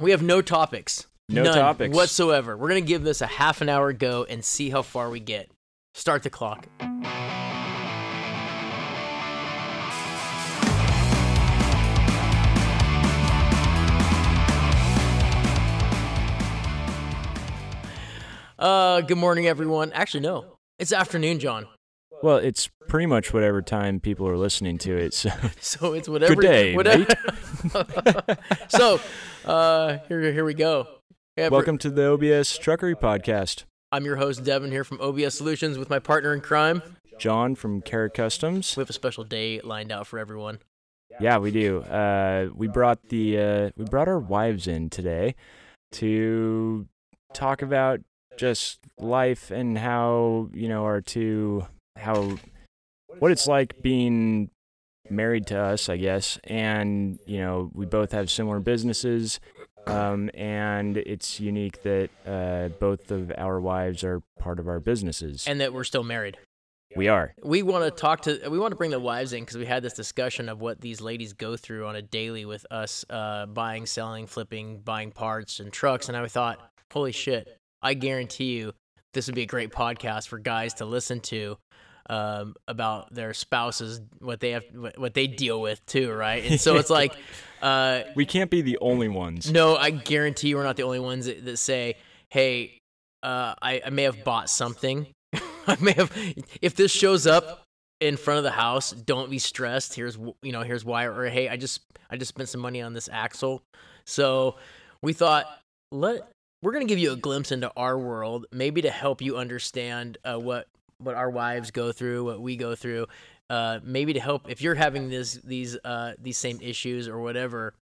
We have no topics. No None topics. whatsoever. We're gonna give this a half an hour go and see how far we get. Start the clock. Uh, good morning, everyone. Actually, no, it's afternoon, John. Well, it's pretty much whatever time people are listening to it. So So it's whatever. day, whatever. so, uh, here, here we go. Yeah, welcome to the OBS Truckery Podcast. I'm your host Devin here from OBS Solutions with my partner in crime. John from Carrick Customs. We have a special day lined out for everyone. Yeah, we do. Uh, we brought the uh, we brought our wives in today to talk about just life and how you know our two how what it's like being married to us, I guess. And you know, we both have similar businesses, um, and it's unique that uh, both of our wives are part of our businesses. And that we're still married. we are. We want to talk to, we want to bring the wives in because we had this discussion of what these ladies go through on a daily with us uh, buying, selling, flipping, buying parts and trucks. And I thought, holy shit, I guarantee you this would be a great podcast for guys to listen to um, about their spouses, what they have, what what they deal with too, right? And so it's like, uh, We can't be the only ones. no, I guarantee we're not the only ones that, that say, "Hey, uh, I, I may have bought something. I may have. If this shows up in front of the house, don't be stressed. Here's you know, here's why. Or hey, I just I just spent some money on this axle. So we thought let we're gonna give you a glimpse into our world, maybe to help you understand uh, what what our wives go through, what we go through. Uh, maybe to help if you're having this these uh, these same issues or whatever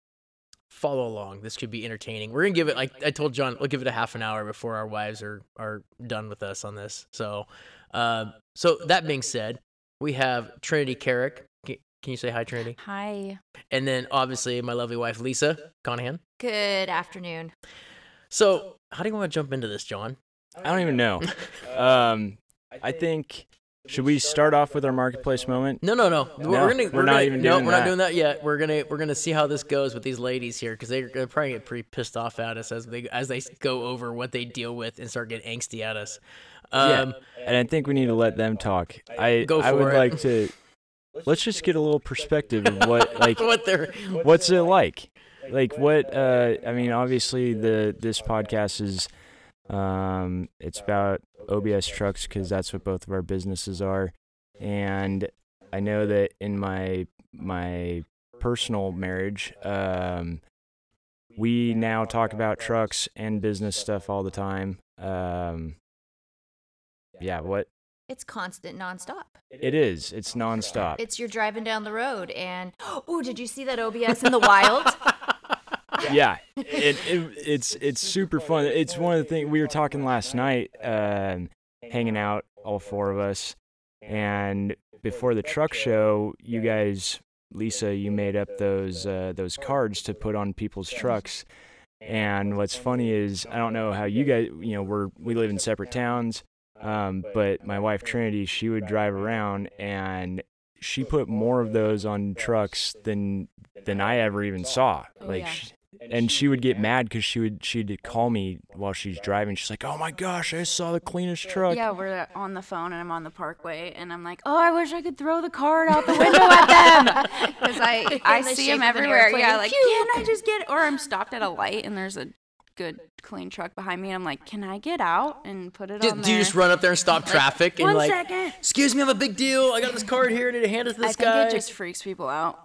follow along. This could be entertaining. We're gonna give it like I told John, we'll give it a half an hour before our wives are are done with us on this. So, um, so that being said, we have Trinity Carrick. Can, can you say hi, Trinity? Hi. And then obviously my lovely wife Lisa Conahan. Good afternoon. So, how do you want to jump into this, John? I don't even know. Um, I think should we start off with our marketplace moment? No, no, no. We're, No, we're gonna. we're not gonna, even no, doing we're not that. doing that yet. We're gonna. We're gonna see how this goes with these ladies here because they're gonna probably get pretty pissed off at us as they as they go over what they deal with and start getting angsty at us. Um, yeah, and I think we need to let them talk. I Go I would it. like to. Let's just get a little perspective of what like what they're what's it like like what uh i mean obviously the this podcast is um it's about obs trucks because that's what both of our businesses are and i know that in my my personal marriage um we now talk about trucks and business stuff all the time um yeah what It's constant nonstop. it is it's nonstop It's you're driving down the road and oh, did you see that OBS in the wild? yeah. It, it it's it's super fun. It's one of the things we were talking last night um hanging out all four of us and before the truck show you guys lisa you made up those uh, those cards to put on people's trucks. And what's funny is i don't know how you guys you know we're we live in separate towns um, but my wife trinity she would drive around and she put more of those on trucks than than i ever even saw. Oh, like yeah. she, and she would get mad because she would she'd call me while she's driving. She's like, "Oh my gosh, I saw the cleanest truck." Yeah, we're on the phone and I'm on the parkway and I'm like, oh, I wish I could throw the card out the window at them because I I the see them of an everywhere. Yeah, airplane. like can I just get? Or I'm stopped at a light and there's a good clean truck behind me. and I'm like, can I get out and put it do, on do you just run up there and stop traffic and One like, second. excuse me, I have a big deal. I got this card here. I need to hand it to this I this think it just freaks people out.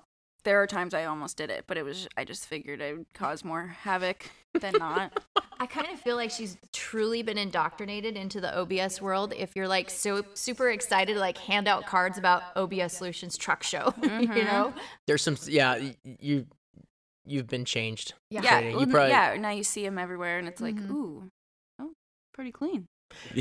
There are times I almost did it, but it was I just figured it would cause more havoc than not. I kind of feel like she's truly been indoctrinated into the OBS world. If you're like so super excited to like hand out cards about OBS Solutions Truck Show, you know? There's some. Yeah, you you've been changed. Yeah. yeah, well, You probably- yeah. Now you see them everywhere, and it's like, Mhm. ooh, oh, pretty clean.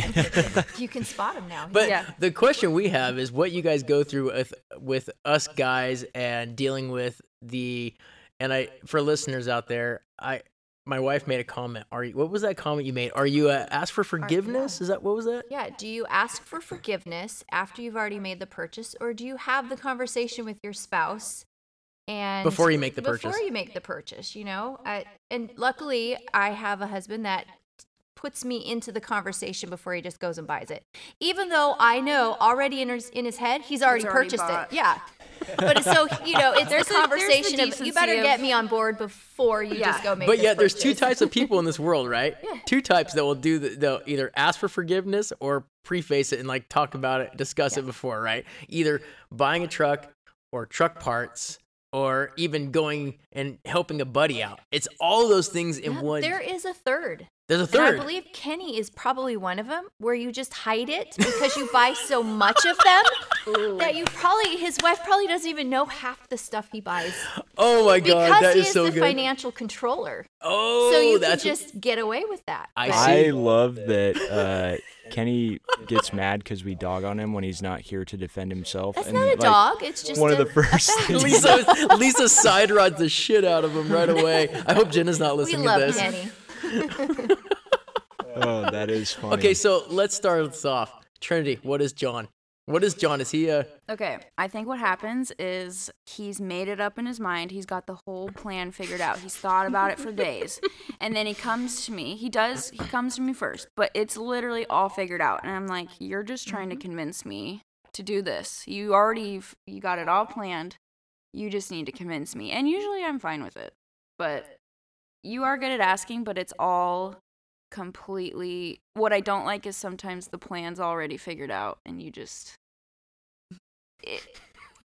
You can spot them now. But Yeah. the question we have is what you guys go through with with us guys and dealing with the and I for listeners out there, I my wife made a comment. Are you what was that comment you made? Are you uh, ask for forgiveness? Is that what was that? Yeah. Do you ask for forgiveness after you've already made the purchase, or do you have the conversation with your spouse and Before you make the before purchase. you make the purchase, you know. I, and luckily, I have a husband that puts me into the conversation before he just goes and buys it. Even though oh, I know already in his in his head he's already, already purchased bought. it. Yeah. But it's so you know, it's There's the a- the conversation of you better of- get me on board before you Yeah. just go make. But this yet, there's two types of people in this world, right? Two types that will do the, they'll either ask for forgiveness or preface it and like talk about it, discuss it before, right? Either buying a truck or truck parts or even going and helping a buddy out. It's all those things in Yeah, one. There is a third. There's a And third. I believe Kenny is probably one of them where you just hide it because you buy so much of them that you probably his wife probably doesn't even know half the stuff he buys oh my god, because that he is is so the good. financial controller. oh, so you can that's just get away with that. I But- see. I love that uh, Kenny gets mad because we dog on him when he's not here to defend himself. That's and, not a like, dog. It's just one a, of the first things- Lisa, Lisa side rods the shit out of him right away. I hope Jenna's not We listening love to this. Kenny. Oh, that is funny. Okay, so let's start this off. Trinity, what is John? What is John? Is he a Okay, I think what happens is he's made it up in his mind. He's got the whole plan figured out. He's thought about it for days. And then he comes to me. He does, he comes to me first, but it's literally all figured out. And I'm like, you're just trying to mm-hmm. convince me to do this. You already, you got it all planned. You just need to convince me. And usually I'm fine with it. But you are good at asking, but it's all completely what I don't like is sometimes the plan's already figured out and you just it,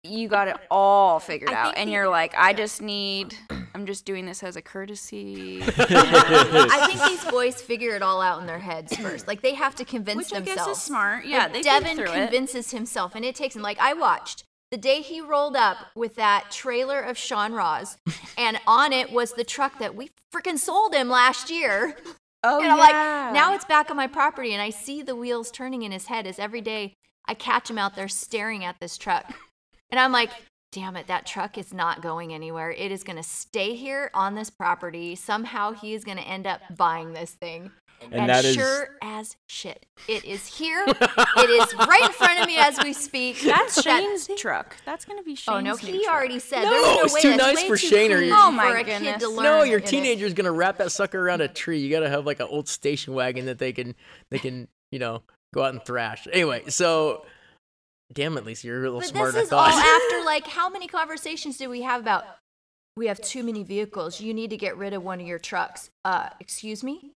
you got it all figured out and you're like I just need I'm just doing this as a courtesy. I think these boys figure it all out in their heads first. Like they have to convince Which I guess is smart. Yeah, Like, they Devin through it. convinces himself, and it takes him. Like I watched the day he rolled up with that trailer of Sean Ross, and on it was the truck that we freaking sold him last year. Oh and I'm yeah. like, now it's back on my property, and I see the wheels turning in his head as every day I catch him out there staring at this truck, and I'm like. Damn it, that truck is not going anywhere. It is going to stay here on this property. Somehow he is going to end up buying this thing. And And, that is sure as shit, it is here. it is right in front of me as we speak. that's Shane's thing- truck. That's gonna be Shane's Oh no, he truck. already said No, there's no it's way too nice for Shane or clean your- Oh my for a kid goodness. to learn. No, your in it. teenager's gonna wrap that sucker around a tree. You gotta have like an old station wagon that they can they can, you know, go out and thrash. Anyway, so damn it, Lisa, you're a little But smarter this than I is all after like how many conversations did we have about we have too many vehicles. You need to get rid of one of your trucks. Uh, excuse me?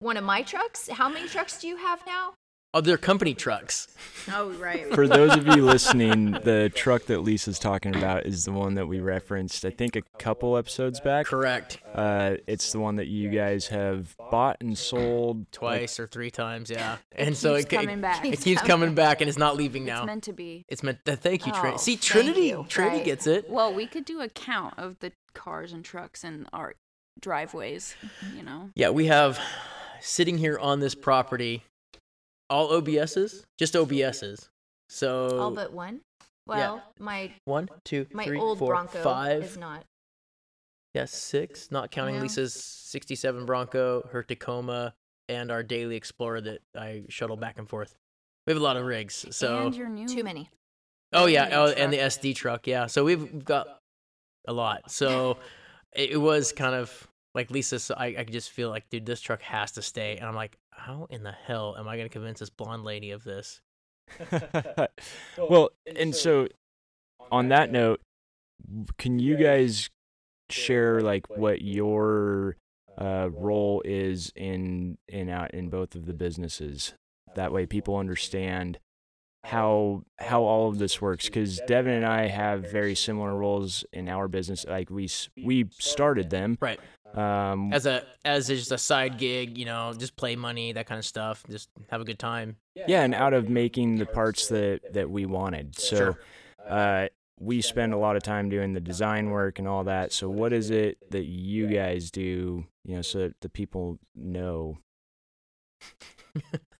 One of my trucks? How many trucks do you have now? oh, they're company trucks. Oh right. For those of you listening, the truck that Lisa's talking about is the one that we referenced, I think, a couple episodes back. Correct. Uh, it's the one that you guys have bought and sold like, Twice or three times, yeah. And so keeps it, coming back. It Keeps keeps coming coming back and it's not leaving now. It's meant to be. It's meant. To, thank you, Trinity. Oh, See, Trinity, you. Trinity Right. gets it. Well, we could do a count of the cars and trucks in our driveways, you know. Yeah, we have sitting here on this property all OBSs, just OBSs. So All but one? Well, my one, two, my three, old four, Bronco five. is not. Yes, six, not counting No. Lisa's 67 Bronco, her Tacoma, and our daily Explorer that I shuttle back and forth. We have a lot of rigs. So, and your new Too many. oh yeah, and oh, and the. SD truck, yeah. So we've we've got a lot. So it, it was kind of like Lisa. So I I could just feel like, dude, this truck has to stay. And I'm like, how in the hell am I gonna convince this blonde lady of this? well, and so on that note, can you guys share like what your uh, role is in in out in both of the businesses? That way, people understand how how all of this works. Because Devin and I have very similar roles in our business. Like we we started them. Right. Um, As a as just a side gig, you know, just play money, that kind of stuff. Just have a good time. yeah, and out of making the parts that that we wanted. So. Sure. uh, we spend a lot of time doing the design work and all that. So, what is it that you guys do, you know, so that the people know?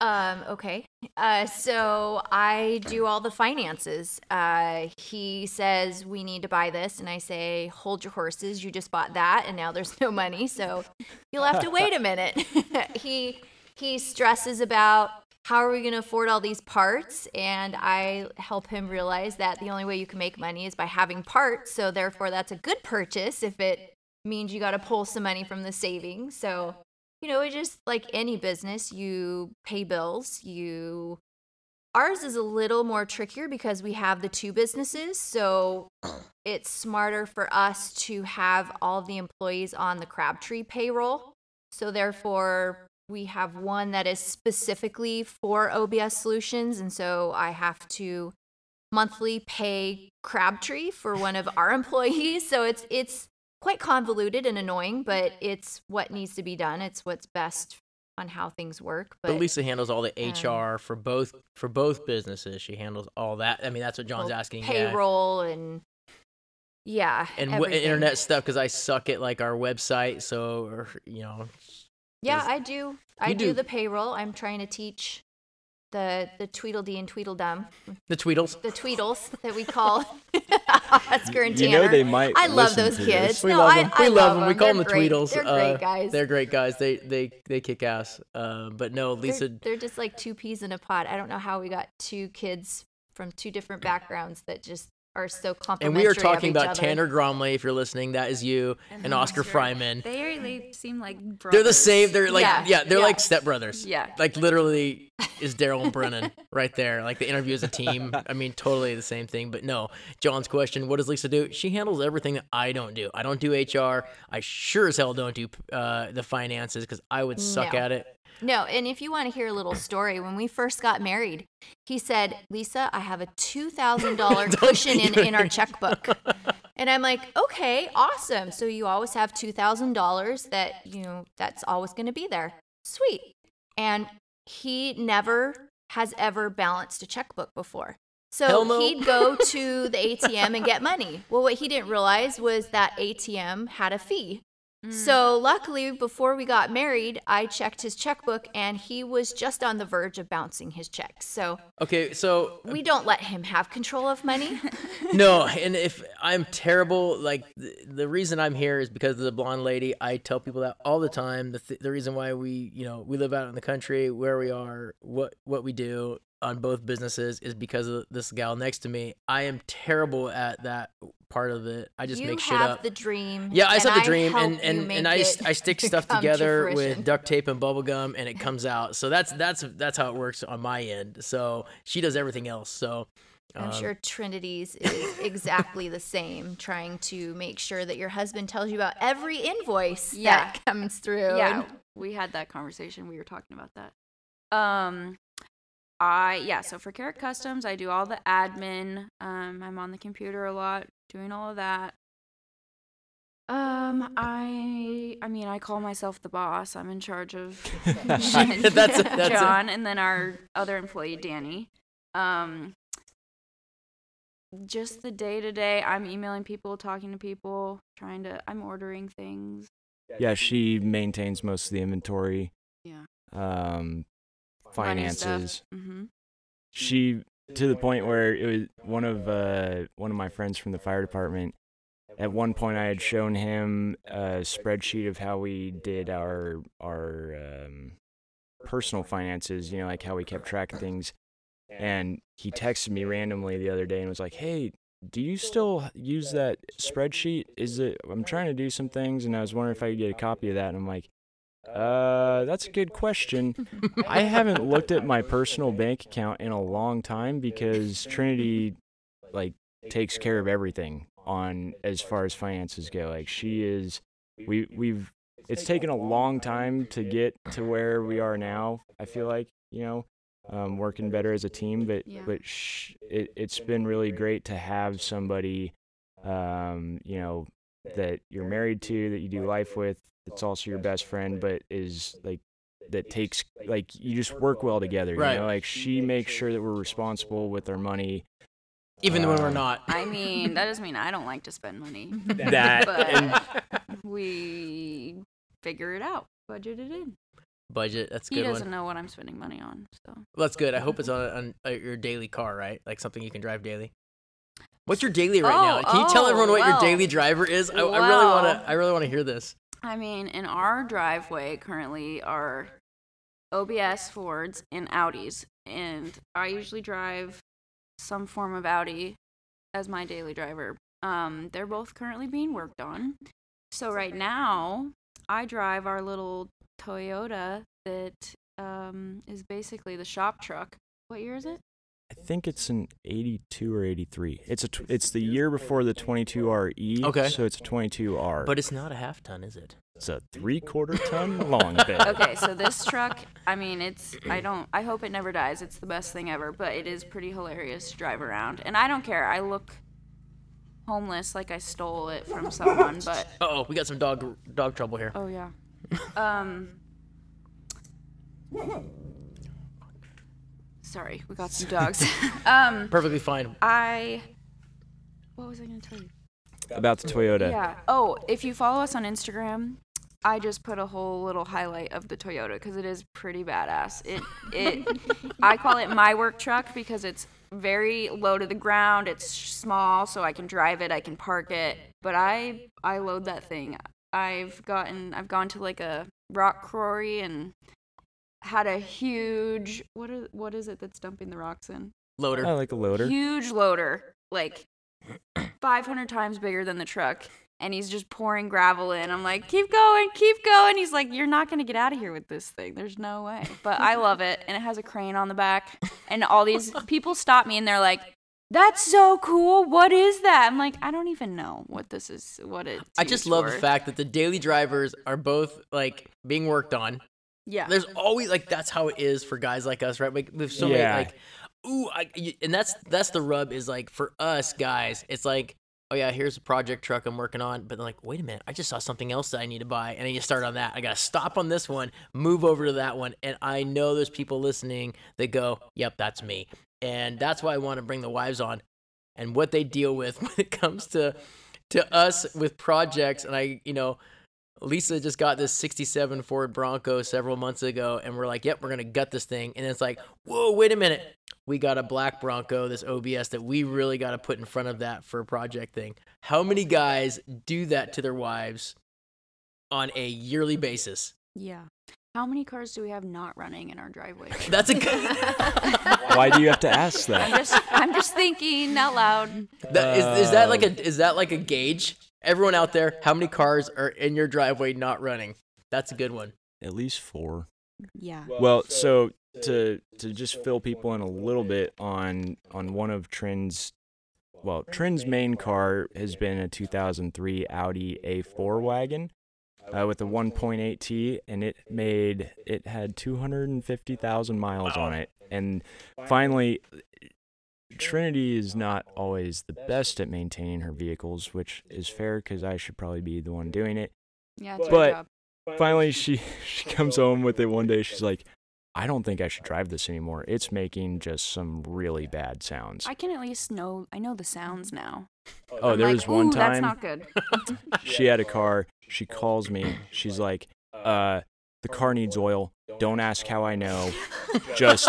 Um, okay. Uh, so I do all the finances. Uh, he says we need to buy this, and I say, hold your horses. You just bought that, and now there's no money, so you'll have to wait a minute. he he stresses about how are we going to afford all these parts? And I help him realize that the only way you can make money is by having parts. So therefore, that's a good purchase if it means you got to pull some money from the savings. So, you know, it's just like any business, you pay bills, you Ours is a little more trickier because we have the two businesses. So it's smarter for us to have all the employees on the Crabtree payroll. So therefore, we have one that is specifically for OBS solutions. And so I have to monthly pay Crabtree for one of our employees. So it's it's quite convoluted and annoying, but it's what needs to be done. It's what's best on how things work. But, But Lisa handles all the um, HR for both for both businesses. She handles all that. I mean, that's what John's well, asking. yeah. payroll and yeah, and w- internet stuff because I suck at like our website. So or, you know, Yeah, I do. I do. do. the payroll. I'm trying to teach the the Tweedledee and Tweedledum, the Tweedles. the Tweedles that we call Oscar and You know they might I love those to kids. this. We no, love I, them. I we love them. We call They're them the great. Tweedles. They're Uh, great guys. They're great guys. They they they kick ass. Uh, but no, They're- Lisa. they're, just like two peas in a pod. I don't know how we got two kids from two different backgrounds that just are so complicated. And we are talking about other. Tanner Gromley. If you're listening, that is you, and, Oscar Fryman. They are, they seem like brothers. They're the same. They're like yeah, Yeah, they're yeah. like stepbrothers. Yeah. Like literally is Daryl and Brennan right there. Like the interview as a team. I mean, totally the same thing. But no, John's question: What does Lisa do? She handles everything that I don't do. I don't do HR. I sure as hell don't do uh, the finances because I would suck No. at it. No, and if you want to hear a little story, when we first got married, he said, Lisa, I have a $2,000 cushion in, in our checkbook. And I'm like, okay, awesome. So you always have $2,000 that, you know, that's always going to be there. Sweet. And he never has ever balanced a checkbook before. So no. he'd go to the ATM and get money. Well, what he didn't realize was that ATM had a fee. Mm. So luckily, before we got married, I checked his checkbook and he was just on the verge of bouncing his checks. So Okay, so um, we don't let him have control of money. no, and if I'm terrible, like the, the reason I'm here is because of the blonde lady. I tell people that all the time. The th- the reason why we, you know, we live out in the country, where we are, what what we do on both businesses is because of this gal next to me. I am terrible at that part of it. I just you make shit have up. the dream. Yeah, I and just have the dream, and and, and I it s- I stick stuff come to together with duct tape and bubble gum, and it comes out. So that's that's that's how it works on my end. So she does everything else. So I'm um, sure Trinity's is exactly the same, trying to make sure that your husband tells you about every invoice Yeah. that comes through. Yeah, we had that conversation. We were talking about that. Um, I yeah. So for Carrick Customs, I do all the admin. Um, I'm on the computer a lot, doing all of that. Um, I I mean, I call myself the boss. I'm in charge of That's it, that's it. John, and then our other employee Danny. Um, just the day to day. I'm emailing people, talking to people, trying to. I'm ordering things. Yeah, she maintains most of the inventory. Yeah. Um, running stuff. Finances. Mm-hmm. She to the point where it was one of uh one of my friends from the fire department. At one point, I had shown him a spreadsheet of how we did our our um, personal finances. You know, like how we kept track of things. And he texted me randomly the other day and was like, "Hey, do you still use that spreadsheet? Is it? I'm trying to do some things, and I was wondering if I could get a copy of that." And I'm like, "Uh, that's a good question. I haven't looked at my personal bank account in a long time because Trinity, like, takes care of everything on as far as finances go. Like, she is. We we've. It's taken a long time to get to where we are now. I feel like you know." um, working better as a team. But Yeah. but sh- it it's been really great to have somebody, um, you know, that you're married to, that you do life with, that's also your best friend, but is like that takes like you just work well together. Right. You know, like she makes sure that we're responsible with our money. even when we're Uh, not. I mean, that doesn't mean I don't like to spend money. That But- and we figure it out, budget it in. budget. That's a He doesn't one. know what I'm spending money on, so Well, that's good. I hope it's on, on uh, your daily car, right? Like something you can drive daily. What's your daily right now? Oh, Can you tell oh, everyone what your daily driver is? I, I really want to. I really want to hear this. I mean, in our driveway currently, are OBS Fords and Audis, and I usually drive some form of Audi as my daily driver. Um, they're both currently being worked on. So right now, I drive our little Toyota that um, is basically the shop truck. What year is it? I think it's an 82 or 83. It's a tw- it's the year before the 22RE. Okay. So it's a 22R. But it's not a half ton, is it? it's a three quarter ton long bed. Okay, so this truck, I mean, it's I don't I hope it never dies. It's the best thing ever, but it is pretty hilarious to drive around. And I don't care. I look homeless like I stole it from someone, but Oh, we got some dog dog trouble here. oh yeah. Um Sorry, we got some dogs. um Perfectly fine. I what was I going to tell you? About the Toyota. Yeah. Oh, if you follow us on Instagram, I just put a whole little highlight of the Toyota because it is pretty badass. It it I call it my work truck because it's very low to the ground. It's small, so I can drive it. I can park it. But I I load that thing. I've gotten I've gone to like a rock quarry and had a huge what is what is it that's dumping the rocks in? Loader. I like a loader. huge loader, like 500 times bigger than the truck. And he's just pouring gravel in. I'm like, keep going, keep going. He's like, you're not going to get out of here with this thing. There's no way. But I love it. And it has a crane on the back. And all these people stop me and they're like, that's so cool. What is that? I'm like, I don't even know what this is, what it I just love the fact that the daily drivers are both like being worked on. Yeah. There's always like that's how it is for guys like us, right? Like with so Yeah. many like, ooh, I, y- and that's that's the rub is like for us guys, it's like, oh yeah, here's a project truck I'm working on, but then like, wait a minute, I just saw something else that I need to buy, and then you start on that. I gotta stop on this one, move over to that one, and I know there's people listening that go, yep, that's me, and that's why I want to bring the wives on, and what they deal with when it comes to to us with projects, and I, you know. Lisa just got this 67 Ford Bronco several months ago, and we're like, yep, we're going to gut this thing. And it's like, whoa, wait a minute. We got a black Bronco, this OBS that we really got to put in front of that for a project thing. How many guys do that to their wives on a yearly basis? Yeah. How many cars do we have not running in our driveway? That's a good. Why do you have to ask I'm that? just I'm just thinking out loud. that, is, is that like a uh, is that like a gauge? Everyone out there, how many cars are in your driveway not running? That's a good one. At least four. Yeah. Well, so to to just fill people in a little bit on on one of Trin's well, Trin's main car has been a 2003 Audi A4 wagon uh, with a 1.8T, and it made it had 250,000 miles on it. And finally, Trinity is not always the best at maintaining her vehicles, which is fair because I should probably be the one doing it. Yeah, it's But-. Finally, she she comes home with it one day. She's like, "I don't think I should drive this anymore. It's making just some really bad sounds." I can at least know I know the sounds now. Oh, I'm there like, was one "Ooh, That's not good. she had a car. She calls me. She's like, "Uh, the car needs oil. Don't ask how I know. Just."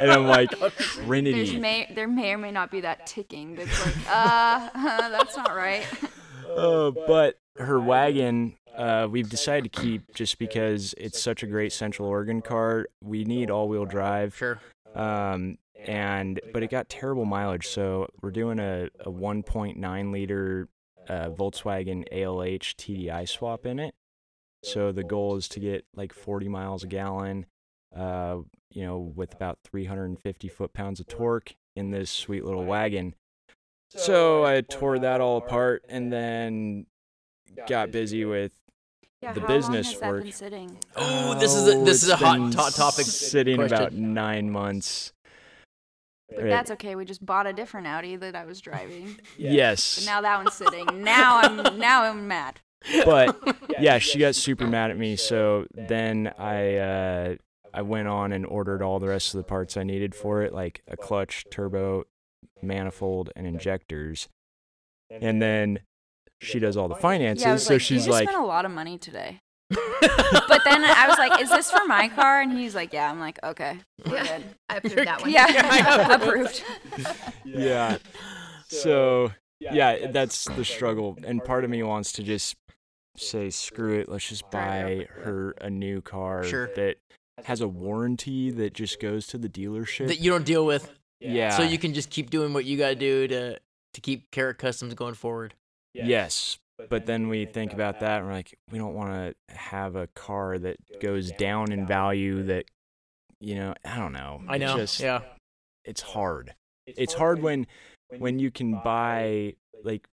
And I'm like, There's "Trinity." may there may or may not be that ticking that's like, uh, that's not right. Uh, but her wagon, uh, we've decided to keep just because it's such a great Central Oregon car. We need all-wheel drive. Sure. um, and but it got terrible mileage. So we're doing a, a 1.9 liter uh, Volkswagen ALH TDI swap in it. So the goal is to get like 40 miles a gallon, uh, you know, with about 350 foot pounds of torque in this sweet little wagon. So I tore that all apart and then got busy with Yeah, The how business long has that work. been sitting? Oh, this is a, this is a it's hot to- topic. Sitting question. about nine months. But Right. that's okay. We just bought a different Audi that I was driving. Yes. But now that one's sitting. Now I'm now I'm mad. but yeah, she got super mad at me. So then I uh, I went on and ordered all the rest of the parts I needed for it, like a clutch, turbo, manifold, and injectors. And then she does all the finances. Yeah, I was so like, she's you just like, spent a lot of money today. But then I was like, "Is this for my car?" And he's like, "Yeah." I'm like, "Okay, we're good." I approved that one. Yeah, approved. yeah. So yeah, that's the struggle. And part of me wants to just say, screw it, let's just buy her a new car Sure. that has a warranty that just goes to the dealership. that you don't deal with, yeah. so you can just keep doing what you gotta do to to keep Carrick Customs going forward. Yes. But then we think about that and we're like, we don't want to have a car that goes down in value that, you know, I don't know. I It's know. just- yeah. It's hard. It's hard when when you can buy like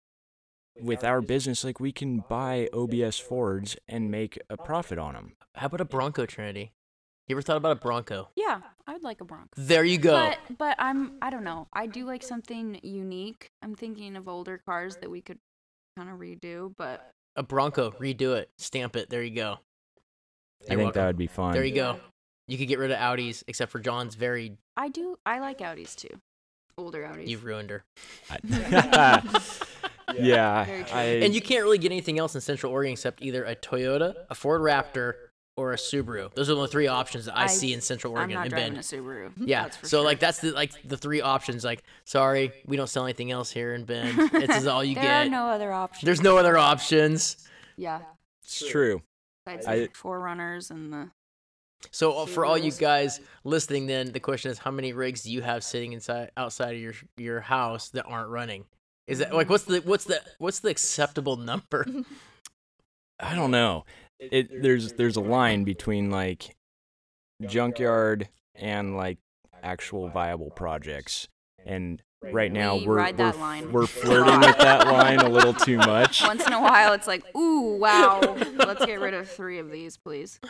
with our business like we can buy OBS Fords and make a profit on them. How about a Bronco Trinity? You ever thought about a Bronco? Yeah, I would like a Bronco. There you go. But but I'm I don't know. I do like something unique. I'm thinking of older cars that we could kind of redo, but a Bronco, redo it, stamp it. There you go. I You're think welcome. that would be fun. There you go. You could get rid of Audis, except for John's very. I do I like Audis too. Older Audis. You've ruined her. yeah. Very true. I, And you can't really get anything else in Central Oregon except either a Toyota, a Ford Raptor, or a Subaru. Those are the three options that I, I- see in Central Oregon. I'm Oregon not in driving Bend. a Subaru. Yeah. that's for So sure. like that's the like the three options. Like, sorry, we don't sell anything else here in Bend. This is all you there get. There are no other options. There's no other options. yeah. it's true. Besides I- the 4Runners and the So uh, for all you guys listening, then the question is, how many rigs do you have sitting inside outside of your your house that aren't running? Is that like what's the what's the what's the acceptable number? I don't know. It there's there's a line between like junkyard and like actual viable projects. And right now We we're we're, line. we're flirting with that line a little too much. once in a while it's like, ooh, wow, let's get rid of three of these, please.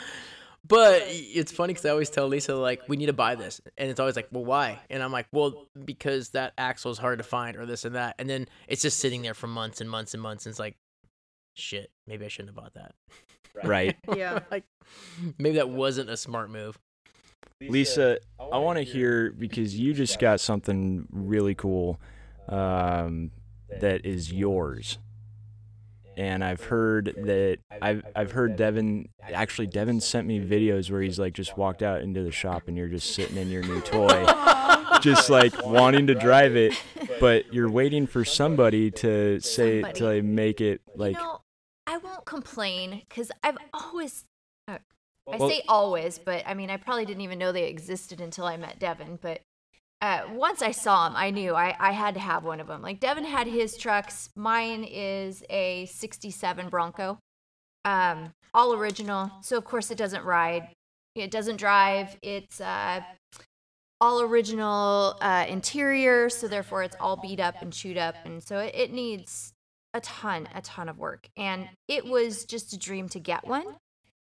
But it's funny because I always tell Lisa like we need to buy this, and it's always like, well, why? And I'm like, well, because that axle is hard to find, or this and that, and then it's just sitting there for months and months and months, and it's like, shit, maybe I shouldn't have bought that. Right. Yeah. like maybe that wasn't a smart move. Lisa, I want to hear because you just got something really cool um, that is yours. And I've heard that I've I've heard Devin actually Devin sent me videos where he's like just walked out into the shop and you're just sitting in your new toy, just like wanting to drive it, but you're waiting for somebody to say to like, make it like you know, I won't complain because I've always, uh, I Well- say always, but I mean, I probably didn't even know they existed until I met Devin. But uh, once I saw him, I knew I, I had to have one of them. Like Devin had his trucks. Mine is a 67 Bronco, um, all original. So, of course, it doesn't ride, it doesn't drive. It's uh, all original uh, interior. So, therefore, it's all beat up and chewed up. And so it, it needs a ton, a ton of work. And it was just a dream to get one.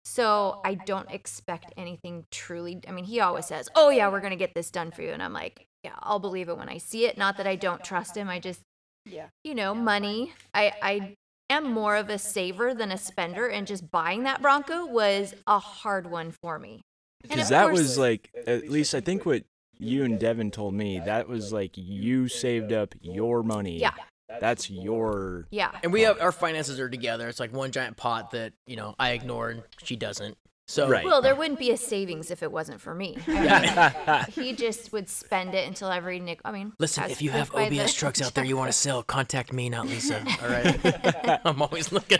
So I don't expect anything truly. I mean, he always says, "Oh yeah, we're gonna get this done for you," and I'm like, "Yeah, I'll believe it when I see it." Not that I don't trust him. I just, Yeah. you know, money. I I am more of a saver than a spender, and just buying that Bronco was a hard one for me. Because that course- was like at least I think what you and Devin told me that was like you saved up your money. Yeah. That's your Yeah. And we have our finances are together. It's like one giant pot that you know I ignore and she doesn't. So Right. Well, there wouldn't be a savings if it wasn't for me. I mean, he just would spend it until every nick. I mean, Listen, if you have OBS the- trucks out there you want to sell, contact me, not Lisa. All right. I'm always looking.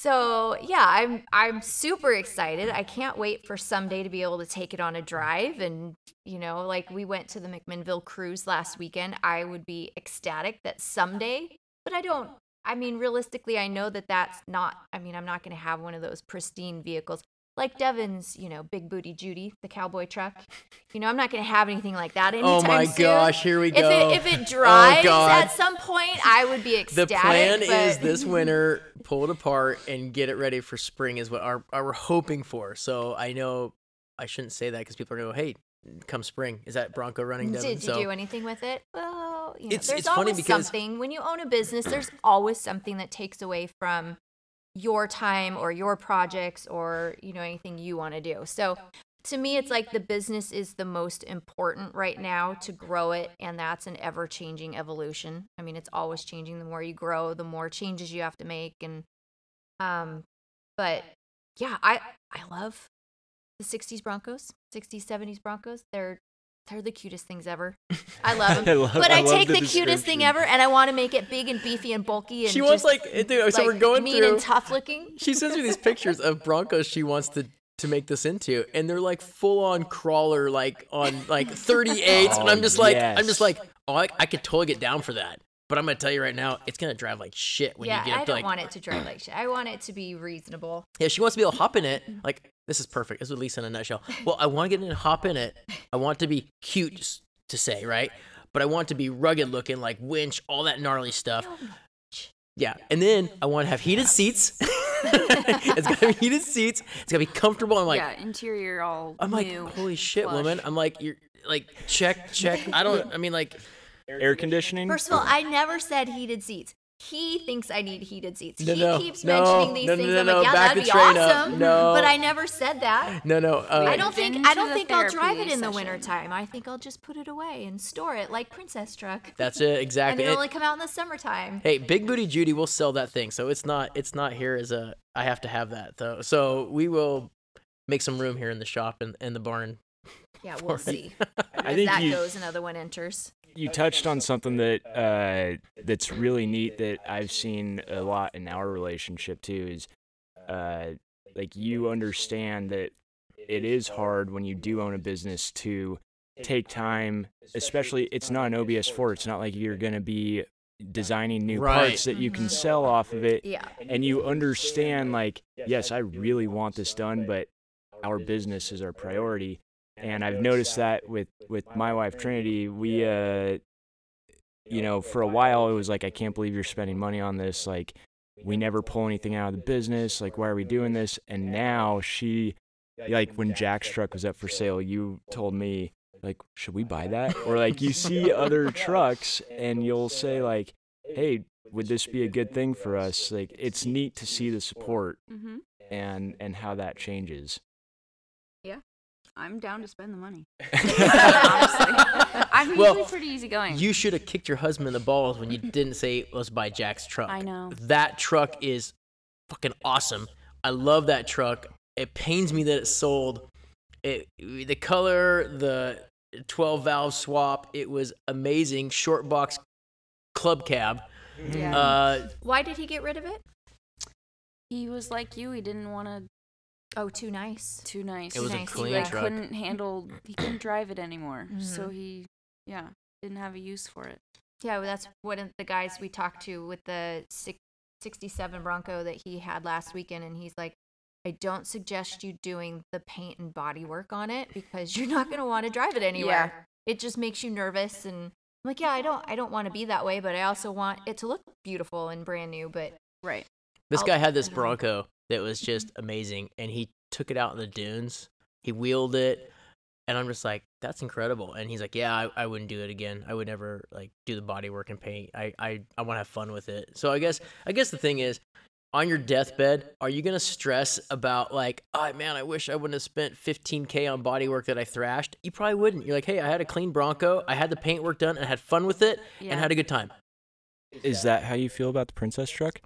So yeah, I'm I'm super excited. I can't wait for someday to be able to take it on a drive. And you know, like we went to the McMinnville cruise last weekend. I would be ecstatic that someday, but I don't. I mean, realistically, I know that that's not. I mean, I'm not going to have one of those pristine vehicles like Devin's. You know, big booty Judy, the cowboy truck. You know, I'm not going to have anything like that oh anytime Oh my soon. gosh, here we go. If it if it drives God. at some point, I would be ecstatic. The plan is this winter, pull it apart and get it ready for spring is what our, our we're hoping for. So I know I shouldn't say that because people are going to go, hey, come spring, is that Bronco running? Devin? Did you so do anything with it? Well, you know, It's- there's it's funny always because- something. When you own a business, there's always something that takes away from your time or your projects or you know anything you want to do. So to me, it's like the business is the most important right now to grow it, and that's an ever-changing evolution. I mean, it's always changing. The more you grow, the more changes you have to make, and um, but yeah, I I love the '60s Broncos, '60s '70s Broncos. They're they're the cutest things ever. I love them. I love- but I I, love take the the, cutest thing ever, and I want to make it big and beefy and bulky and She wants just, like, uh, dude, so we're going mean through. and tough looking. She sends me these pictures of Broncos she wants to to make this into, and they're like full on crawler, like on like 38s, and I'm Oh, just like, I'm just like, oh, I, I could totally get down for that. But I'm gonna tell you right now, it's gonna drive like shit when yeah, you get I up to don't like, want it to drive like shit. I want it to be reasonable. yeah, she wants to be able to hop in it. Like this is perfect. This is Lisa in a nutshell. Well, I want to get in and hop in it. I want it to be cute to say, right? But I want it to be rugged looking, like winch, all that gnarly stuff. Yeah, and then I want to have heated seats. it's gotta be heated seats. It's gotta be comfortable. I'm like, yeah, interior all I'm like, new. holy shit, plush. woman. I'm like, you're like, check, check. I don't. I mean, like, Air conditioning. First of all, I never said heated seats. He thinks I need heated seats. No, he no, keeps no, mentioning these no, no, things. no, I'm like, yeah, that'd be train up. awesome. No. But I never said that. no, no. Uh, I don't think I don't the think I'll drive it therapy in the session. wintertime. I think I'll just put it away and store it like Princess Truck. that's it and exactly. it'll And- only come out in the summertime. Hey, Big Booty Judy will sell that thing, so it's not it's not here as a I have to have that though. So we will make some room here in the shop and, and the barn. Yeah, we'll see. I think that you goes, another one enters. You touched on something that uh, that's really neat that I've seen a lot in our relationship too is uh, like you understand that it is hard when you do own a business to take time, especially it's not an OBS 4. It's not like you're gonna be designing new Right. parts that you can Mhm. sell off of it Yeah. and you understand like yes i really want this done but our business is our priority and i've noticed that with with my wife trinity we uh you know for a while it was like i can't believe you're spending money on this like we never pull anything out of the business like why are we doing this? and now she like when jack's truck was up for sale you told me like should we buy that? Or like you see other trucks and you'll say like hey would this be a good thing for us? like it's neat to see the support Mm-hmm. and and how that changes I'm down to spend the money. Honestly, I'm Well, usually pretty easygoing. You should have kicked your husband in the balls when you didn't say let's buy Jack's truck. I know. That truck is fucking awesome. I love that truck. It pains me that it sold. It the color, the 12 valve swap, it was amazing. Short box club cab. yeah. Uh, Why did he get rid of it? he was like you. He didn't want to Oh, too nice. too nice. It was a He, clean like, truck. couldn't handle. He couldn't drive it anymore. So Mhm. he, yeah, didn't have a use for it. Yeah, well, that's one of the guys we talked to with the six, 67 Bronco that he had last weekend. And he's like, I don't suggest you doing the paint and body work on it because you're not going to want to drive it anywhere. It just makes you nervous. And I'm like, yeah, I don't, I don't want to be that way, but I also want it to look beautiful and brand new. But Right. this I'll- guy had this I don't know. Bronco that was just amazing, and he took it out in the dunes. He wheeled it, and I'm just like, that's incredible. And he's like, yeah, I, I wouldn't do it again. I would never like do the body work and paint. I I, I want to have fun with it. So I guess I guess the thing is. On your deathbed, are you gonna stress about like, oh man, I wish I wouldn't have spent 15k on body work that I thrashed? You probably wouldn't. You're like, hey, I had a clean Bronco, I had the paint work done, and I had fun with it, Yeah. and had a good time. is that how you feel about the princess truck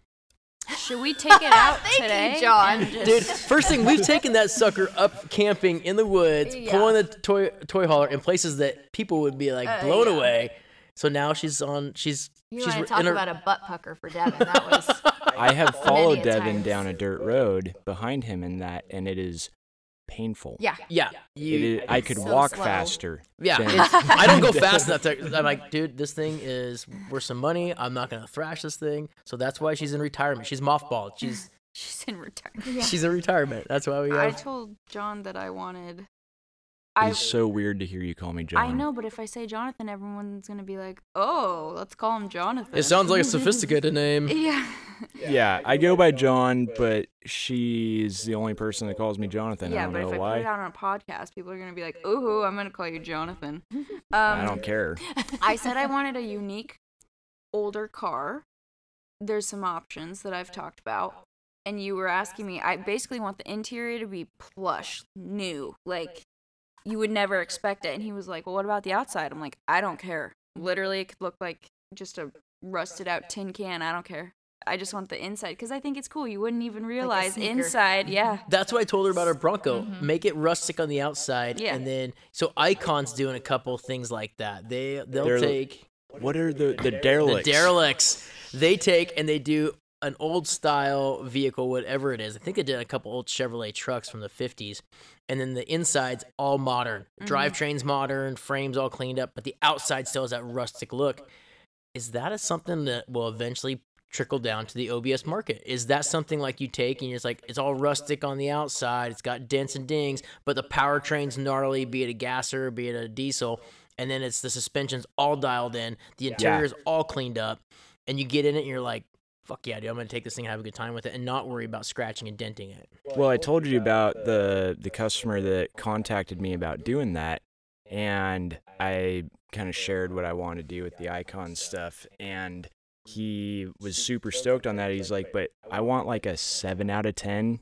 Should we take it out Thank you, today? John. just- Dude, first thing we've taken that sucker up camping in the woods, Yeah. pulling the toy toy hauler in places that people would be like Uh, blown yeah. away. So now she's on. She's you she's want to in talk her- about a butt pucker for Devin. That was, i have followed devin times. down a dirt road behind him in that and it is painful yeah. yeah. You, is, i could so walk slow. faster yeah. than- I don't go fast enough. To, I'm like, dude, this thing is worth some money. I'm not gonna thrash this thing. So that's why she's in retirement. She's mothballed. She's she's in retirement. she's in retirement. That's why we I told John that I wanted. I it's so weird to hear you call me john I know, but if I say Jonathan, everyone's gonna be like, "Oh, let's call him Jonathan." It sounds like a sophisticated name. yeah. yeah i go by john but she's the only person that calls me jonathan i yeah, don't but know if I why put it out on a podcast, people are gonna be like, "Ooh, I'm gonna call you Jonathan." Um, i don't care I said I wanted a unique older car. There's some options that I've talked about. And you were asking me, I basically want the interior to be plush, new. Like you would never expect it. And he was like, Well, what about the outside? I'm like, I don't care. Literally, it could look like just a rusted out tin can. I don't care. I just want the inside because I think it's cool. You wouldn't even realize sneaker. inside. Yeah. Mm-hmm. That's what I told her about her Bronco. Mm-hmm. Make it rustic on the outside, Yeah. and then so Icon's doing a couple things like that. They they'll They're- take what are the the derelicts? the derelicts derelicts. They take and they do an old style vehicle, whatever it is. I think they did a couple old Chevrolet trucks from the 50s. And then the inside's all modern. Mm-hmm. Drivetrain's modern, frames all cleaned up, but the outside still has that rustic look. Is that a something that will eventually trickle down to the OBS market? Is that something like you take and you're just like, it's all rustic on the outside, it's got dents and dings, but the powertrain's gnarly, be it a gasser, be it a diesel, and then it's the suspension's all dialed in, the interior's all cleaned up, and you get in it and you're like, fuck yeah, dude, I'm gonna take this thing, and have a good time with it, and not worry about scratching and denting it. Well, I told you about the the customer that contacted me about doing that, and I kind of shared what I wanted to do with the icon stuff, and he was super stoked on that. He's like, "But I want like a seven out of ten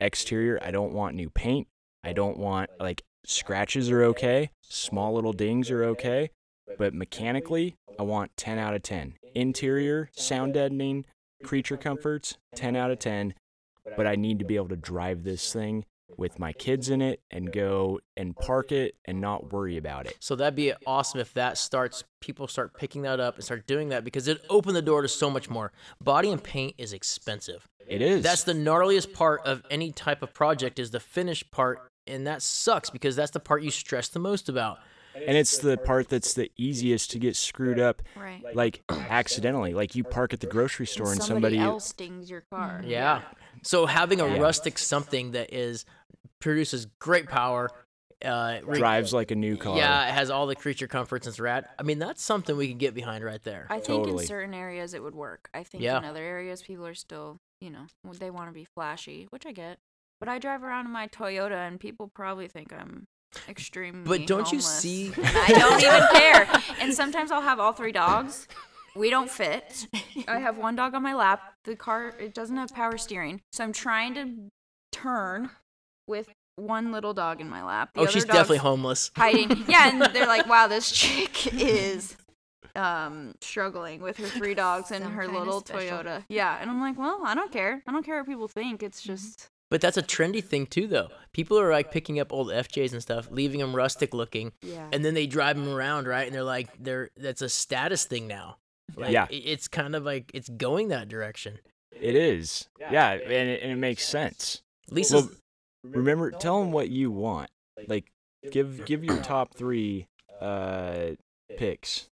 exterior. I don't want new paint. I don't want like scratches are okay, small little dings are okay, but mechanically, I want 10 out of 10. Interior, sound deadening, creature comforts, 10 out of 10. But I need to be able to drive this thing with my kids in it and go and park it and not worry about it. So that'd be awesome if that starts, people start picking that up and start doing that because it opened the door to so much more. Body and paint is expensive. It is. That's the gnarliest part of any type of project is the finished part, and that sucks because that's the part you stress the most about. And it's the part that's the easiest to get screwed up Right. like accidentally. Like you park at the grocery store and somebody, somebody, else dings your car. Yeah. So having a Yeah. rustic something that is produces great power, uh, re- drives like a new car. Yeah, it has all the creature comforts and it's rad. I mean, that's something we can get behind right there. I think Totally. in certain areas it would work. I think Yeah. in other areas people are still, you know, they want to be flashy, which I get. But I drive around in my Toyota and people probably think I'm extremely But don't you see- I don't even care. And sometimes I'll have all three dogs. We don't fit. I have one dog on my lap. The car it doesn't have power steering. So I'm trying to turn with one little dog in my lap. The oh, she's definitely homeless. hiding. Yeah, and they're like, "Wow, this chick is um struggling with her three dogs and Some her little. Toyota." Yeah, and I'm like, "Well, I don't care. I don't care what people think. It's Mm-hmm. just But that's a trendy thing too, though. People are like picking up old FJs and stuff, leaving them rustic looking, yeah." and then they drive them around, right? And they're like, they're that's a status thing now. Like, Yeah. it's kind of like it's going that direction. It is. Yeah, and it, and it makes sense. Lisa's Well, remember, tell them what you want. Like, give give your top three uh picks.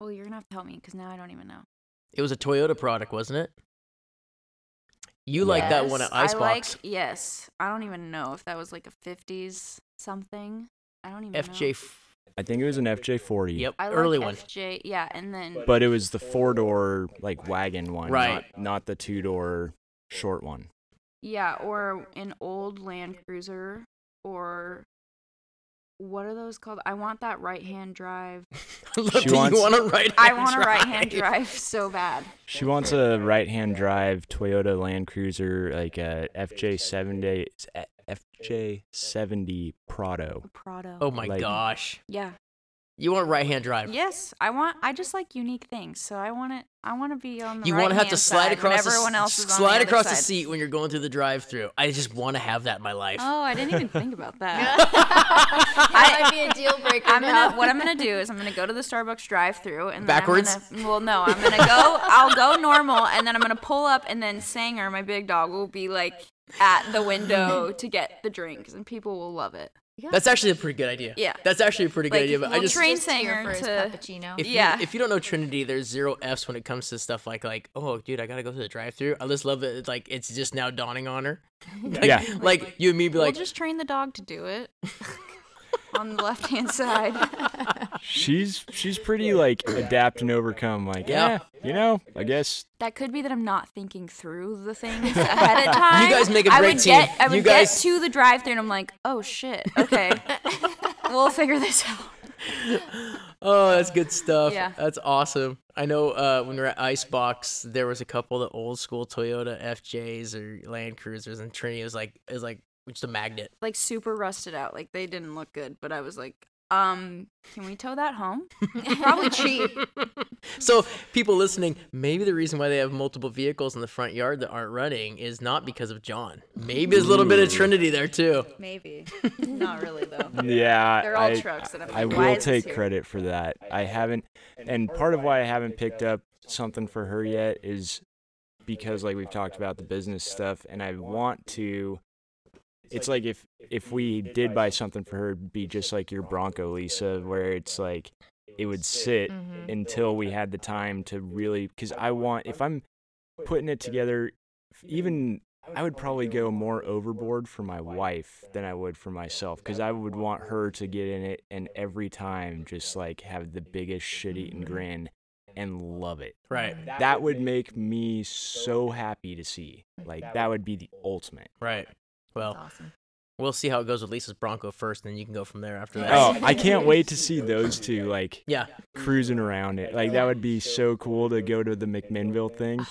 Well, you're gonna have to help me because now I don't even know. it was a Toyota product, wasn't it? You like that one at Yes, I Icebox. like yes. I don't even know if that was like a '50s something. I don't even FJ. know. f- I think it was an FJ40. Yep, I like early one. FJ. Yeah, and then But it was the four door like wagon one, Right. Not, not the two door short one. yeah, or an old Land Cruiser, or what are those called? I want that right hand drive. Look, She you wants- want a right? I want a right hand drive so bad. She wants a right hand drive Toyota Land Cruiser, like a FJ70, FJ70 Prado. Prado. Oh my Like- gosh! yeah. You want right hand drive? Yes, I want. I just like unique things, so I want it. I want to be on the You want to have to slide across the, everyone s- else is on slide the other across the seat when you're going through the drive-through. I just want to have that in my life. Oh, I didn't even think about that. that might be a deal breaker. I'm now. gonna. What I'm gonna do is I'm gonna go to the Starbucks drive-through and then Backwards? I'm gonna, well, no, I'm gonna go. I'll go normal, and then I'm gonna pull up, and then Sanger, my big dog, will be like at the window to get the drinks, and people will love it. That's actually a pretty good idea. Yeah. That's actually a pretty good Like, idea. But I just train Just here Sanger for his to- cappuccino. if Yeah. you, if you don't know Trinity, there's zero F's when it comes to stuff like like oh dude, I gotta go to the drive-through. I just love that it's like it's just now dawning on her. Like, Yeah. Like you and me be like, We'll just train the dog to do it on the left-hand side. She's she's pretty like adapt and overcome. Like Yeah. yeah, you know, I guess That could be that I'm not thinking through the things ahead of time. You guys make a I great I would team. Get, I You would guys- get to the drive-thru and I'm like, oh shit, okay, we'll figure this out. oh, that's good stuff. Yeah. That's awesome. I know uh, when we were at Icebox, there was a couple of the old school Toyota FJs or Land Cruisers, and Trinity was like, it was like just a magnet. Like super rusted out, like they didn't look good. But I was like, um, can we tow that home? Probably cheap. So, people listening, maybe the reason why they have multiple vehicles in the front yard that aren't running is not because of John. Maybe there's a little bit of Trinity there too. Maybe, not really though. yeah. They're all I, trucks that I'm I like, will take credit for that. I haven't, and part of why I haven't picked up something for her yet is because like we've talked about the business stuff, and I want to. It's like if if we did buy something for her, it'd be just like your Bronco, Lisa, where it's like it would sit Mhm. until we had the time to really. Because I want if I'm putting it together, even I would probably go more overboard for my wife than I would for myself because I would want her to get in it and every time just like have the biggest shit eating grin and love it. Right. That would make me so happy to see. Like that would be the ultimate. Right. Well, awesome. we'll see how it goes with Lisa's Bronco first, and then you can go from there after that. Oh, I can't wait to see those two like Yeah. cruising around it. Like that would be so cool to go to the McMinnville thing.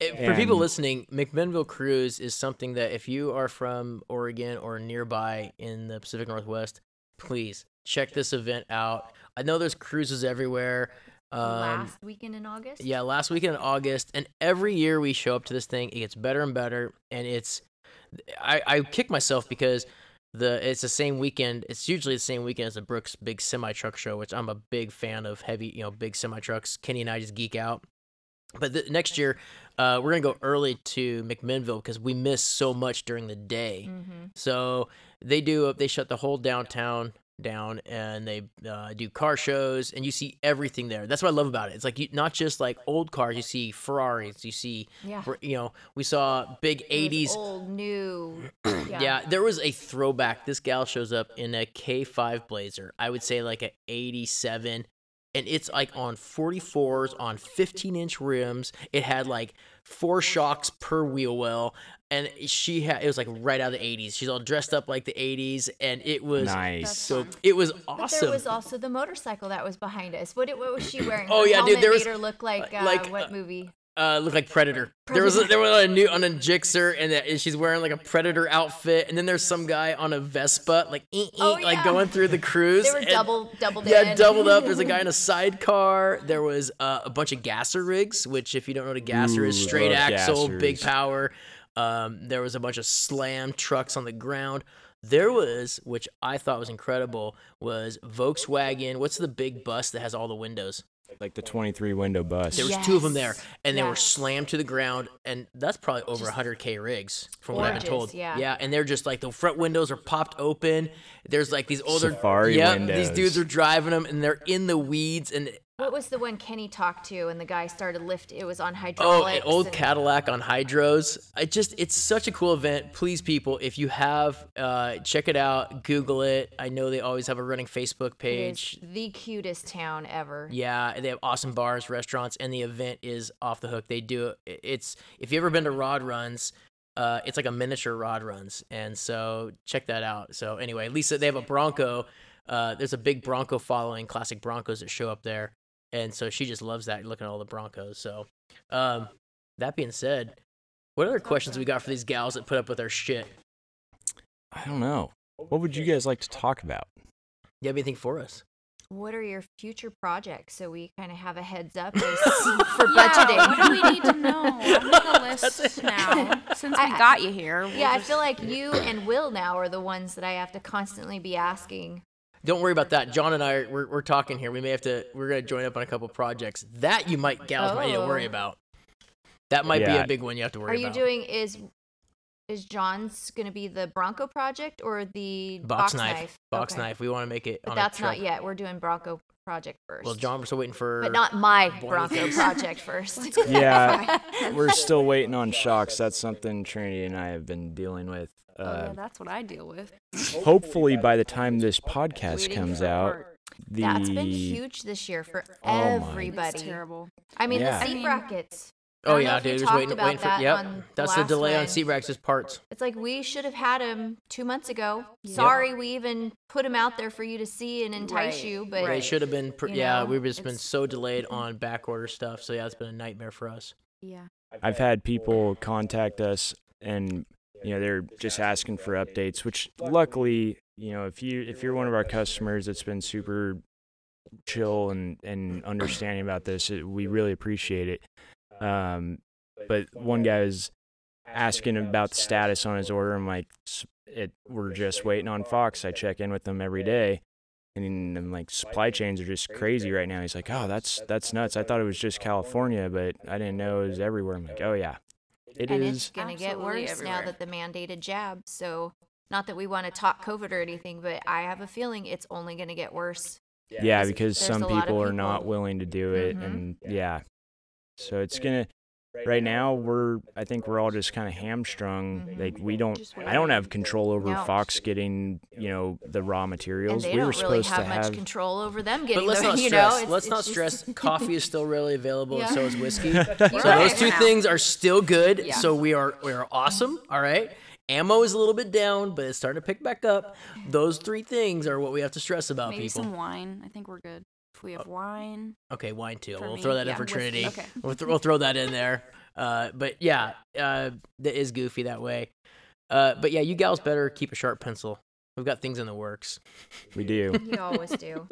It- for people listening, McMinnville Cruise is something that if you are from Oregon or nearby in the Pacific Northwest, please check this event out. I know there's cruises everywhere. Um, Last weekend in August. yeah, last weekend in August, and every year we show up to this thing, it gets better and better, and it's I, I kick myself because the it's the same weekend. It's usually the same weekend as the Brooks Big Semi Truck Show, which I'm a big fan of heavy, you know, big semi trucks. Kenny and I just geek out. But the, next year, uh, we're gonna go early to McMinnville because we miss so much during the day. Mm-hmm. So they do. They shut the whole downtown down, and they uh, do car shows, and you see everything there. That's what I love about it. It's like you, not just like old cars. You see Ferraris. You see, Yeah. you know, we saw big '80s. Old, new. Yeah. there was a throwback. This gal shows up in a K5 Blazer. I would say like a 87 and it's like on 44s on 15 inch rims. It had like four shocks per wheel well and she had it was like right out of the 80s. She's all dressed up like the 80s and it was Nice. so it was But awesome. there was also the motorcycle that was behind us. What, what was she wearing? Oh, yeah, dude, helmet there was- made her look like, uh, like, what uh, movie? Uh, looked like Predator. There was a, there was a new on a Gixxer, and, that, and she's wearing like a Predator outfit, and then there's some guy on a Vespa, like Oh, like going through the cruise. They were and- double doubled Yeah, in. doubled up. There's a guy in a sidecar. There was uh, a bunch of gasser rigs, which if you don't know what a gasser is, straight love axle, big power. Um, there was a bunch of slam trucks on the ground. There was, which I thought was incredible, was Volkswagen. What's the big bus that has all the windows? Like the 23 window bus. There was two of them there, Yes. and they were slammed to the ground, and that's probably over Just 100k rigs from what I've been gorgeous, told. yeah. and they're just like the front windows are popped open. There's like these older Safari yeah, windows. these dudes are driving them, and they're in the weeds, and What was the one Kenny talked to and the guy started lift? It was on hydro. Oh, old and- Cadillac on hydros. I just, it's such a cool event. Please, people, if you have, uh, check it out, Google it. I know they always have a running Facebook page. the cutest town ever. Yeah, they have awesome bars, restaurants, and the event is off the hook. They do it. It's if you ever been to Rod Runs, uh, it's like a miniature Rod Runs, and so check that out. So anyway, Lisa, they have a Bronco. Uh, there's a big Bronco following, classic Broncos that show up there, and so she just loves that. Looking at all the Broncos. So, um, that being said, what other questions we got for these gals that put up with our shit? I don't know. What would you guys like to talk about? You have anything for us? What are your future projects so we kind of have a heads up as for Yeah, budgeting? what do we need to know? I'll make a list now. Since we I- I- got you here. we'll yeah, I feel like you and Will now are the ones that I have to constantly be asking. Don't worry about that. John and I, we're, we're talking here. We may have to, we're going to join up on a couple projects. That you might, gals might need to worry Oh. about. That might be a big one you have to worry about. Are you about. doing is is John's going to be the Bronco project or the box, knife? Box Okay. knife. We want to make it But on that's a not yet. We're doing Bronco project first. Well, John, we're still waiting for. but not my Bronco project first. Yeah, we're still waiting on shocks. That's something Trinity and I have been dealing with. Oh, Uh, yeah, that's what I deal with. hopefully, by the time this podcast Waiting comes out, part. the That's been huge this year for Oh everybody. It's terrible. I mean, Yeah. the I seat brackets. Oh yeah, if we dude. Just waiting, about waiting for. that Yep. That's the last delay on one. seat racks is parts. It's like we should have had them two months ago. Yep. Sorry, we even put them out there for you to see and entice Right, you, but They right. should have been. Pr- yeah, know, we've just been so delayed on back order stuff. So yeah, it's been a nightmare for us. Yeah. I've had people contact us and you know they're just asking for updates which luckily you know if you if you're one of our customers that's been super chill and and understanding about this it, we really appreciate it um but one guy was asking about the status on his order i'm like it we're just waiting on fox i check in with them every day and I'm like, supply chains are just crazy right now. He's like, oh, that's that's nuts. I thought it was just California, but I didn't know it was everywhere. I'm like, oh yeah, it and is. it's going to get absolutely worse now that the mandated jab. So, not that we want to talk COVID or anything, but I have a feeling it's only going to get worse. yeah, there's- because some a lot of people are not willing to do it, Mhm. and yeah, so it's gonna. Right now, we're I think we're all just kind of hamstrung. Mhm. Like we don't, I don't have control over No. Fox getting you know the raw And materials. they we were don't really supposed have to much have. control over them But getting let's the, not you stress. know, it's, let's it's not just- stress. Coffee is still really available, and so is whiskey. So those two things are still good. Yeah. So we are we are awesome. All right. Ammo is a little bit down, but it's starting to pick back up. Those three things are what we have to stress about, Maybe people. some wine. I think we're good. We have wine. Okay, wine too. We'll me, throw that in for. Trinity. Okay. We'll, th- we'll throw that in there. Uh, but yeah, uh, that is goofy that way. Uh, but yeah, you gals better keep a sharp pencil. We've got things in the works. we do. You always do.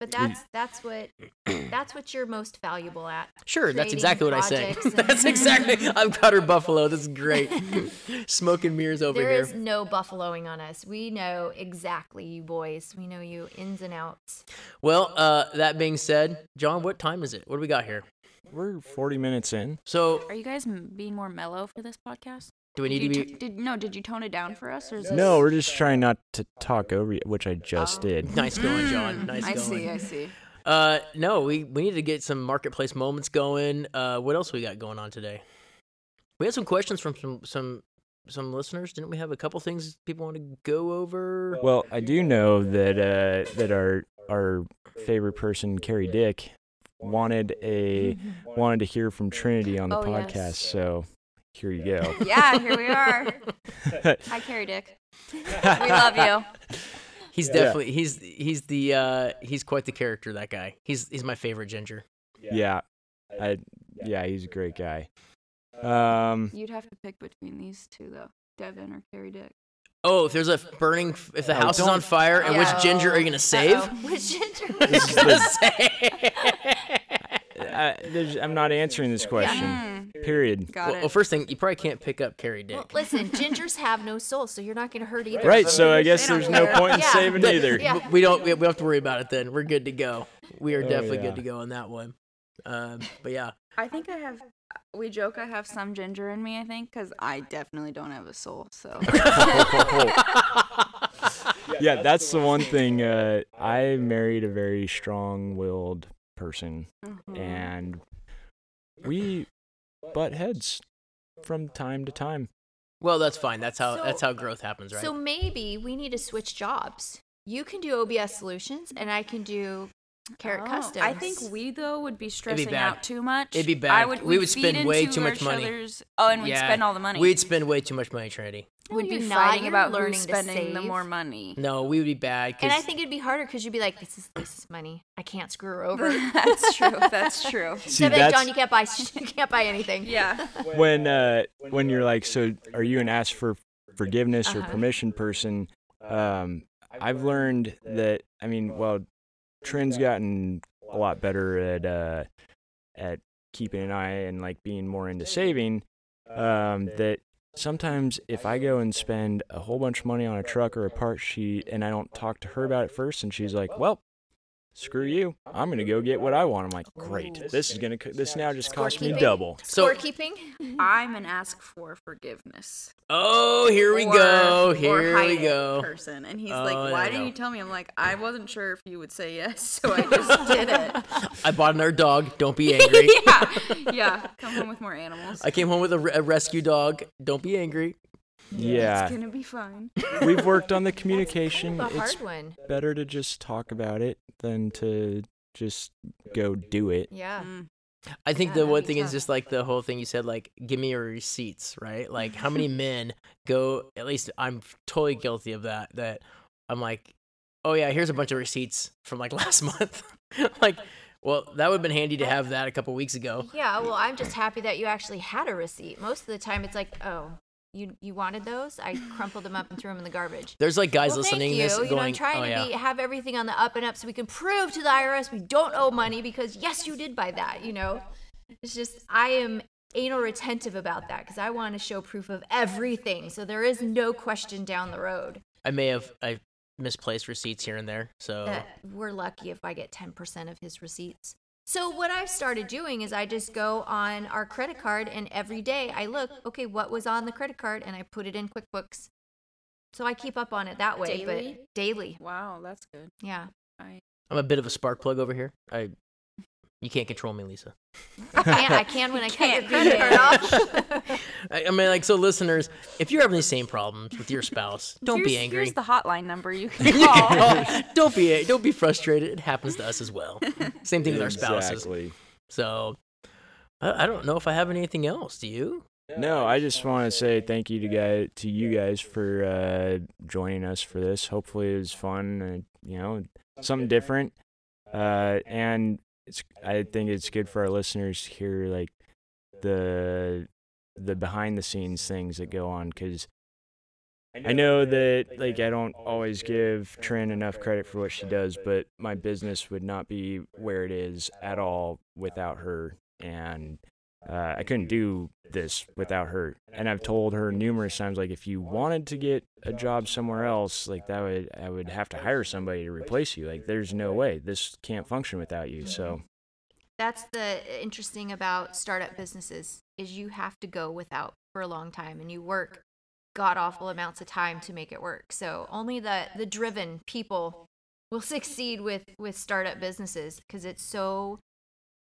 But that's that's what that's what you're most valuable at. Sure, that's exactly what I said. and- that's exactly. I've got her buffalo. This is great. Smoke and mirrors over There There is no buffaloing on us. We know exactly you boys. We know you ins and outs. Well, uh, that being said, John, what time is it? What do we got here? We're 40 minutes in. So, Are you guys being more mellow for this podcast? Do we need Did to be? t- did no? Did you tone it down for us, or is this... No, we're just trying not to talk over you, which I just Oh. did. Nice going, John. Nice I going. see. I see. Uh, no, we we need to get some marketplace moments going. Uh, what else we got going on today? We had some questions from some some some listeners. Didn't we have a couple things people want to go over? Well, I do know that uh, that our our favorite person, Carrie Dick, wanted a wanted to hear from Trinity on the Oh, yes. podcast. So here you go. Yeah, here we are. Hi, Carrie Dick. We love you. He's Yeah. definitely he's he's the uh he's quite the character. That guy. He's he's my favorite ginger. Yeah, I yeah, he's a great guy. Um, You'd have to pick between these two, though, Devin or Carrie Dick. Oh, if there's a burning, if the Oh, house is on fire, and Yeah. which ginger are you gonna save? Uh-oh. Which ginger? This is Gonna save. I, there's, I'm not answering this question. Mm, Period. got well, it. well, first thing, you probably can't pick up Carrie Dick. Well, listen, gingers have no soul, so you're not going to hurt either. Right. So. I guess there's no point in Yeah. saving But- either. Yeah. we don't we we don't have to worry about it then. We're good to go. We are Oh, definitely yeah. good to go on that one. Um, but yeah, I think I have. We joke I have some ginger in me. I think because I definitely don't have a soul. So yeah, that's the one thing. Uh, I married a very strong-willed person, Mhm. and we butt heads from time to time. well that's fine. That's how So- that's how growth happens, right? So maybe we need to switch jobs. You can do OBS solutions, and I can do Carrick Oh, Customs. I think we though would be stressing bad. out too much. It'd be bad. I would, We we'd spend way too much money. other's- Oh, and we'd Yeah. spend all the money. We'd spend way too much money, Trinity. No, We'd be fighting You're about learning who's to spending the more money. No, we would be bad. And I think it'd be harder because you'd be like, "This is Lisa's money. I can't screw her over." that's true. That's true. See, So I'd like, that's John, you can't buy. You can't buy anything. Yeah. when uh, when you're like, so are you an ask for forgiveness or Uh-huh. permission person? Um, I've learned that. I mean, well, Trin's gotten a lot better at uh, at keeping an eye and like being more into saving. Um, that sometimes if I go and spend a whole bunch of money on a truck or a part sheet and I don't talk to her about it first, and she's like, "Well, screw you, I'm gonna go get what I want." I'm like, "Great, this is gonna this now just cost me Scorekeeping. double." So- Scorekeeping. I'm an ask for forgiveness. oh, here we or- go. or Here we go. Person, and he's Oh, like, "Why didn't go. you tell me?" I'm like, "I wasn't sure if you would say yes, so I just did it." I bought another dog. Don't be angry. yeah, yeah. Come home with more animals. I came home with a, re- a rescue dog. Don't be angry. Yeah, It's gonna be fine. we've worked on the Kind communication. of a It's hard one. better to just talk about it than to just go do it. Yeah. Mm. I think Yeah, the one be thing is just like the whole thing you said, like, give me your receipts, right? Like, how many men go, at least I'm totally guilty of that, that I'm like, oh, yeah, here's a bunch of receipts from like last month. like, well, that would have been handy to have that a couple weeks ago. Yeah. Well, I'm just happy that you actually had a receipt. Most of the time, it's like, oh, you you wanted those? I crumpled them up and threw them in the garbage. There's like guys well, listening thank to you. this you know, going, I'm trying oh, to yeah. be have everything on the up and up so we can prove to the IRS we don't owe money because yes, you did buy that. You know, it's just I am anal retentive about that because I want to show proof of everything, so there is no question down the road. I may have, I misplaced receipts here and there. So that we're lucky if I get 10% of his receipts. So what I've started doing is I just go on our credit card and every day I look, okay, what was on the credit card and I put it in QuickBooks. So I keep up on it that way, Daily? but daily. Wow, that's good. Yeah. I, I'm a bit of a spark plug over here. I you can't control me, Lisa. I can, I can when I can't your credit card off. I, I mean, like, so listeners, if you're having the same problems with your spouse, don't here's, be angry. Here's the hotline number you can call. don't be don't be frustrated. It happens to us as well. Same thing with our spouses. Exactly. So I, I don't know if I have anything else. Do you? No, I just want to say thank you to guy to you guys for uh, joining us for this. Hopefully, it was fun. And, you know, something different. Uh, and it's I think it's good for our listeners to hear like the the behind the scenes things that go on because I know that like I don't always give Trin enough credit for what she does, but my business would not be where it is at all without her, and uh, I couldn't do this without her. And I've told her numerous times, like if you wanted to get a job somewhere else, like that would I would have to hire somebody to replace you. Like there's no way this can't function without you. So That's the interesting about startup businesses is you have to go without for a long time and you work god awful amounts of time to make it work. So only the the driven people will succeed with with startup businesses because it's so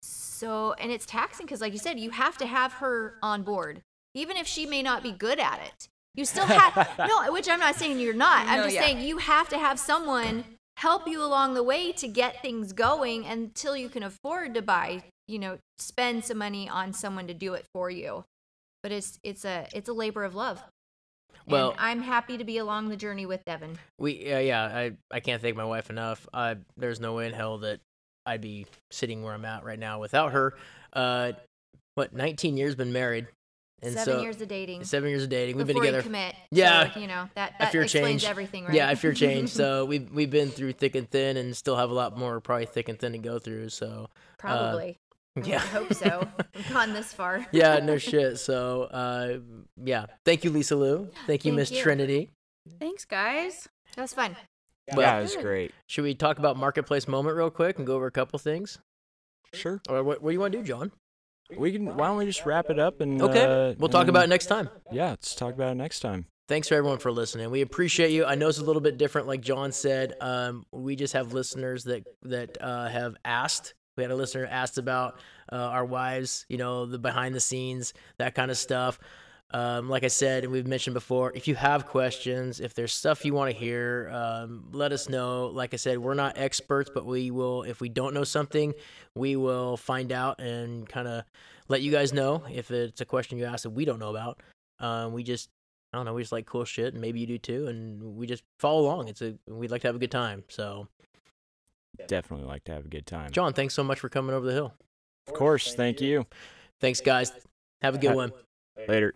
so and it's taxing because like you said you have to have her on board even if she may not be good at it you still have no which i'm not saying you're not i'm No, just yeah. saying you have to have someone help you along the way to get things going until you can afford to buy you know spend some money on someone to do it for you but it's it's a it's a labor of love Well- and i'm happy to be along the journey with devin We uh, yeah. I I can't thank my wife enough. I there's no way in hell that I'd be sitting where I'm at right now without her. Uh, what 19 years been married, and seven so years of dating seven years of dating. We've before been you together. commit Yeah. so, you know that that explains change. everything right Yeah, I fear change. so we've we've been through thick and thin, and still have a lot more probably thick and thin to go through. So Probably. I yeah, would hope so. We've gone this far. yeah, no shit. So uh, yeah, thank you, Lisa Lou. Thank you, Miss. Trinity. Thanks, guys. That was fun. Well- yeah, it was great. Should we talk about marketplace moment real quick and go over a couple things? Sure. Or what, what do you want to do, John? We can. Why don't we just wrap it up and Okay, uh, we'll talk and- about it next time. Yeah, let's talk about it next time. Thanks for everyone for listening. We appreciate you. I know it's a little bit different, like John said. Um, we just have listeners that that uh, have asked. We had a listener asked about uh, our wives, you know, the behind the scenes, that kind of stuff. Um, like I said, and we've mentioned before, if you have questions, if there's stuff you want to hear, um, let us know. Like I said, we're not experts, but we will, if we don't know something, we will find out and kind of let you guys know if it's a question you ask that we don't know about. Um, we just I don't know, we just like cool shit, and maybe you do too, and we just follow along. It's a we'd like to have a good time. So, Definitely like to have a good time. John, thanks so much for coming over the hill. Of course. Thank you. Thanks, guys. Have a good Ha- Later.